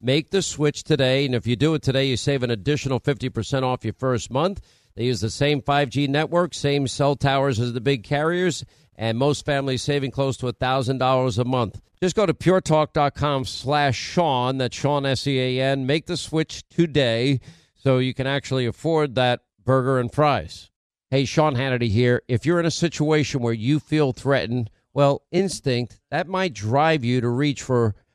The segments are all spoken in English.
Make the switch today, and if you do it today, you save an additional fifty percent off your first month. They use the same 5G network, same cell towers as the big carriers, and most families saving close to $1,000 a month. Just go to puretalk.com slash Sean, that's Sean S-E-A-N. Make the switch today so you can actually afford that burger and fries. Hey, Sean Hannity here. If you're in a situation where you feel threatened, well, instinct, that might drive you to reach for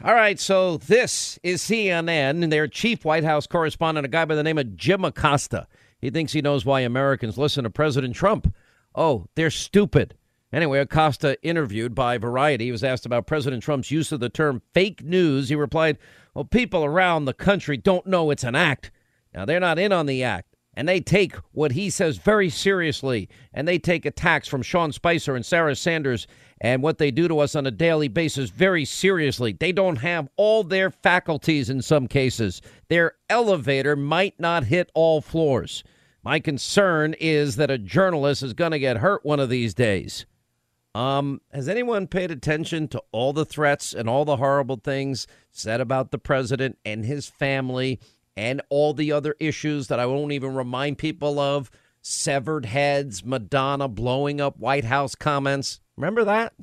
All right, so this is CNN, their chief White House correspondent, a guy by the name of Jim Acosta. He thinks he knows why Americans listen to President Trump. Oh, they're stupid. Anyway, Acosta, interviewed by Variety, was asked about President Trump's use of the term fake news. He replied, Well, people around the country don't know it's an act. Now, they're not in on the act and they take what he says very seriously, and they take attacks from Sean Spicer and Sarah Sanders and what they do to us on a daily basis very seriously. They don't have all their faculties in some cases. Their elevator might not hit all floors. My concern is that a journalist is going to get hurt one of these days. Um, has anyone paid attention to all the threats and all the horrible things said about the president and his family and all the other issues that I won't even remind people of severed heads, Madonna blowing up White House comments. Remember that?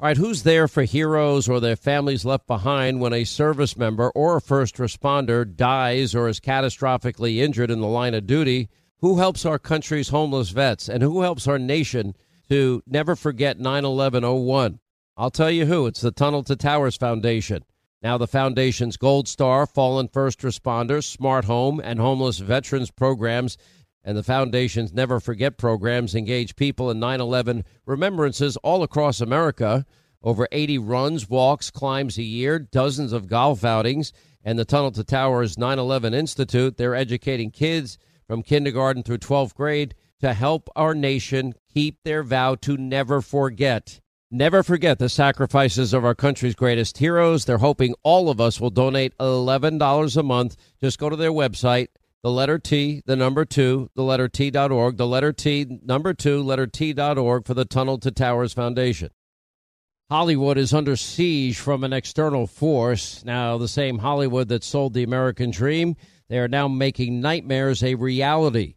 All right, who's there for heroes or their families left behind when a service member or a first responder dies or is catastrophically injured in the line of duty? Who helps our country's homeless vets and who helps our nation to never forget 9 11 01? I'll tell you who. It's the Tunnel to Towers Foundation. Now, the Foundation's Gold Star, Fallen First Responders, Smart Home, and Homeless Veterans programs and the Foundation's Never Forget programs engage people in 9 11 remembrances all across America. Over 80 runs, walks, climbs a year, dozens of golf outings, and the Tunnel to Towers 9 11 Institute. They're educating kids from kindergarten through 12th grade to help our nation keep their vow to never forget. Never forget the sacrifices of our country's greatest heroes. They're hoping all of us will donate $11 a month. Just go to their website, the letter T, the number two, the letter T.org, the letter T, number two, letter T.org for the Tunnel to Towers Foundation. Hollywood is under siege from an external force. Now, the same Hollywood that sold the American dream, they are now making nightmares a reality.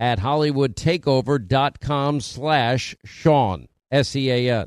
at hollywoodtakeover.com slash Sean, S-E-A-N.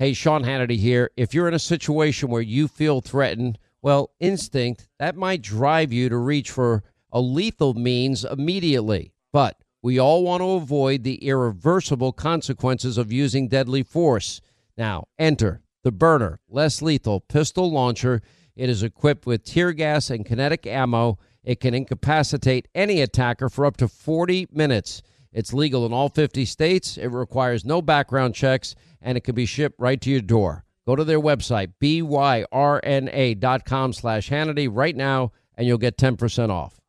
Hey, Sean Hannity here. If you're in a situation where you feel threatened, well, instinct, that might drive you to reach for a lethal means immediately. But we all want to avoid the irreversible consequences of using deadly force. Now, enter the Byrna, less lethal pistol launcher. It is equipped with tear gas and kinetic ammo it can incapacitate any attacker for up to 40 minutes. It's legal in all 50 states. It requires no background checks, and it can be shipped right to your door. Go to their website, byrna.com slash Hannity right now, and you'll get 10% off.